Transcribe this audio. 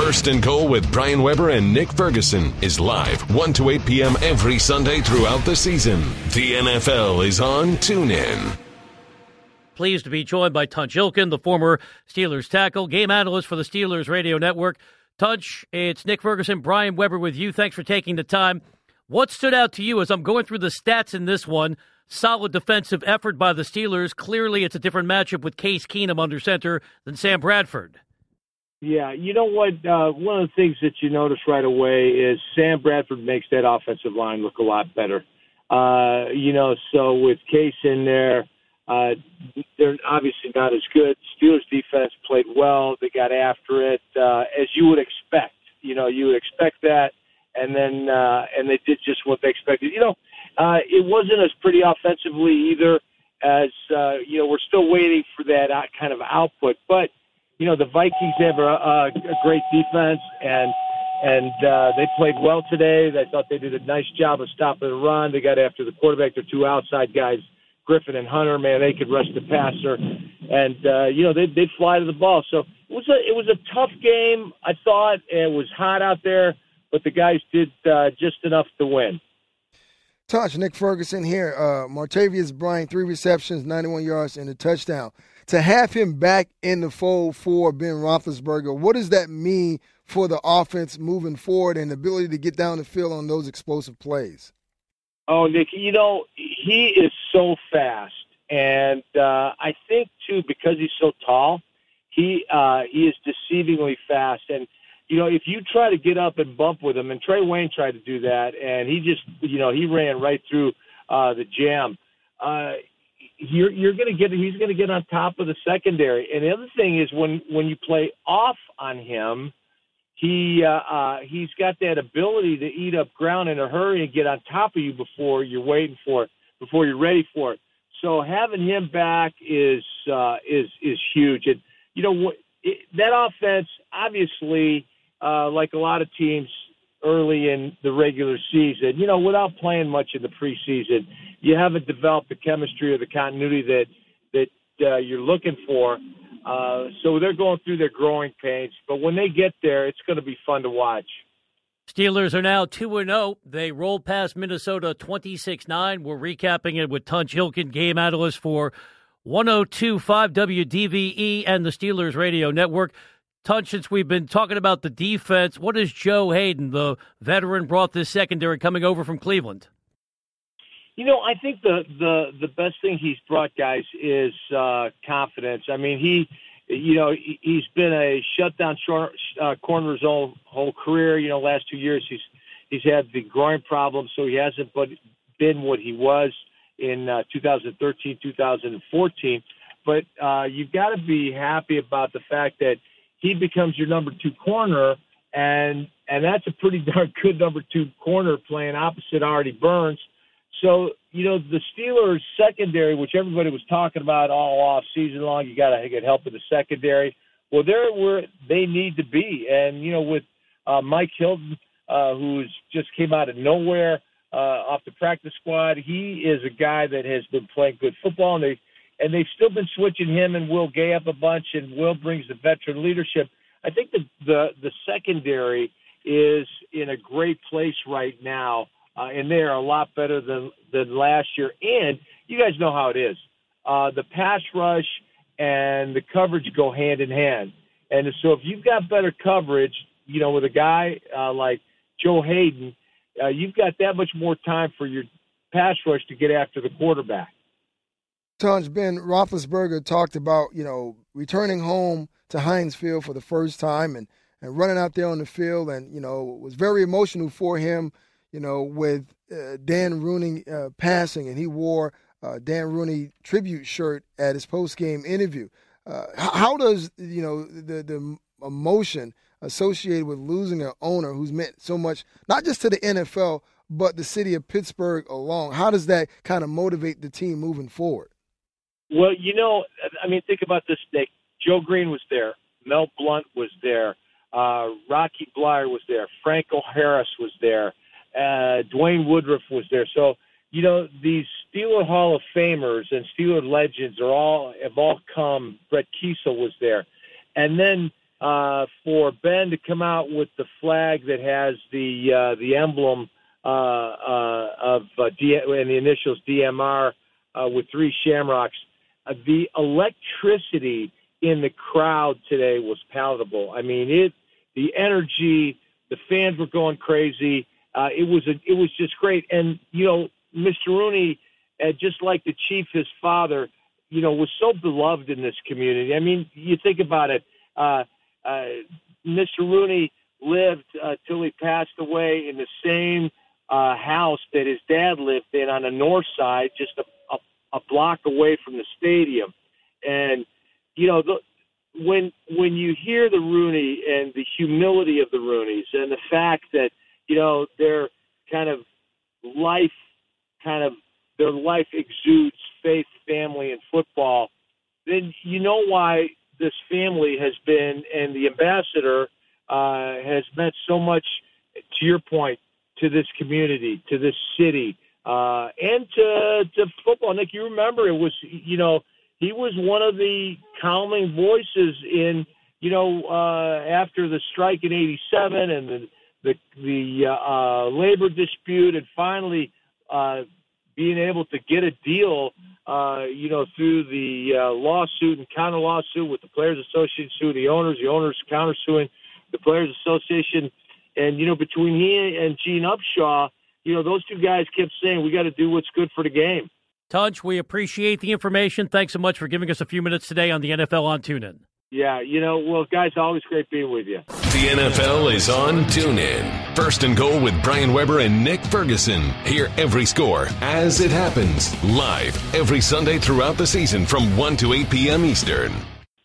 First and Goal with Brian Weber and Nick Ferguson is live 1 to 8 p.m. every Sunday throughout the season. The NFL is on TuneIn. Pleased to be joined by Tunch Ilkin, the former Steelers tackle, game analyst for the Steelers radio network. Tunch, it's Nick Ferguson, Brian Weber with you. Thanks for taking the time. What stood out to you as I'm going through the stats in this one? Solid defensive effort by the Steelers. Clearly, it's a different matchup with Case Keenum under center than Sam Bradford. Yeah, you know what? Uh, one of the things that you notice right away is Sam Bradford makes that offensive line look a lot better. Uh, you know, so with Case in there, uh, they're obviously not as good. Steelers defense played well. They got after it uh, as you would expect. You know, you would expect that, and then uh, and they did just what they expected. You know, uh, it wasn't as pretty offensively either as uh, you know. We're still waiting for that uh, kind of output, but you know the Vikings have a, a, great defense and and uh, they played well today. I thought they did a nice job of stopping the run. They got after the quarterback. Their two outside guys, Griffen and Hunter. Man, they could rush the passer, and uh, you know they they'd fly to the ball. So it was a it was a tough game. I thought it was hot out there, but the guys did uh, just enough to win. Tunch Nick Ferguson here. Uh, Martavis Bryant, three receptions, 91 yards, and a touchdown. To have him back in the fold for Ben Roethlisberger, what does that mean for the offense moving forward and the ability to get down the field on those explosive plays? Oh, Nick, you know he is so fast, and uh, I think too because he's so tall, he uh, he is deceivingly fast and you know, if you try to get up and bump with him, and Trae Wayne tried to do that, and he just, you know, he ran right through uh, the jam. Uh, you're you're going to get he's going to get on top of the secondary. And the other thing is when when you play off on him, he uh, uh, he's got that ability to eat up ground in a hurry and get on top of you before you're waiting for it, before you're ready for it. So having him back is uh, is is huge. And you know what that offense obviously uh, like a lot of teams early in the regular season, you know, without playing much in the preseason, you haven't developed the chemistry or the continuity that that uh, you're looking for. Uh, so they're going through their growing pains, but when they get there, it's going to be fun to watch. Steelers are now 2 0. They rolled past Minnesota 26 9. We're recapping it with Tunch Ilkin, game analyst for 1025 WDVE and the Steelers Radio Network. Tunch, since we've been talking about the defense, what has Joe Haden, the veteran, brought this secondary coming over from Cleveland? You know, I think the the the best thing he's brought, guys, is uh, confidence. I mean, he, you know, he's been a shutdown short, uh, corner his whole whole career. You know, last two years he's he's had the groin problem, so he hasn't but been what he was in uh, 2013, 2014. But uh, you've got to be happy about the fact that he becomes your number two corner, and and that's a pretty darn good number two corner playing opposite Artie Burns. So you know the Steelers secondary, which everybody was talking about all off season long, you got to get help with the secondary. Well, they're where they need to be, and you know with uh, Mike Hilton, uh, who's just came out of nowhere uh, off the practice squad, he is a guy that has been playing good football, and they and they've still been switching him and Will Gay up a bunch, and Will brings the veteran leadership. I think the the, the secondary is in a great place right now, uh, and they are a lot better than than last year. And you guys know how it is. Uh, the pass rush and the coverage go hand in hand. And so if you've got better coverage, you know, with a guy uh, like Joe Haden, uh, you've got that much more time for your pass rush to get after the quarterback. Tunch Ben Roethlisberger talked about you know returning home to Heinz Field for the first time and and running out there on the field and you know was very emotional for him you know with uh, Dan Rooney uh, passing and he wore uh, Dan Rooney tribute shirt at his post game interview. Uh, how does you know the the emotion associated with losing an owner who's meant so much not just to the NFL but the city of Pittsburgh alone? How does that kind of motivate the team moving forward? Well, you know, I mean, think about this, Nick. Joe Greene was there. Mel Blount was there. Uh, Rocky Bleier was there. Franco Harris was there. Uh, Dwayne Woodruff was there. So, you know, these Steeler Hall of Famers and Steeler legends are all have all come. Brett Keisel was there, and then uh, for Ben to come out with the flag that has the uh, the emblem uh, uh, of uh, D- and the initials DMR uh, with three shamrocks. Uh, the electricity in the crowd today was palatable. I mean, it the energy, the fans were going crazy. Uh, it was a, it was just great, and you know, Mr. Rooney, uh, just like the chief, his father, you know, was so beloved in this community. I mean, you think about it. Uh, uh, Mr. Rooney lived uh, till he passed away in the same uh, house that his dad lived in on the north side, just a, a, block away from the stadium. And you know, the, when when you hear the Rooney and the humility of the Rooneys and the fact that you know their kind of life, kind of their life exudes faith, family, and football, then you know why this family has been and the ambassador uh, has meant so much. To your point, to this community, to this city, uh, and to to football. Nick, you remember it was you know he was one of the calming voices in you know uh, after the strike in '87 and the the, the uh, uh, labor dispute, and finally uh, being able to get a deal, uh, you know, through the uh, lawsuit and counter lawsuit with the Players Association suing the owners, the owners counter suing the Players Association, and you know, between he and Gene Upshaw, you know, those two guys kept saying we got to do what's good for the game. Tunch, we appreciate the information. Thanks so much for giving us a few minutes today on the NFL on TuneIn. Yeah, you know, well, guys, always great being with you. The NFL is on TuneIn. First and goal with Brian Weber and Nick Ferguson. Hear every score as it happens live every Sunday throughout the season from 1 to 8 p.m. Eastern.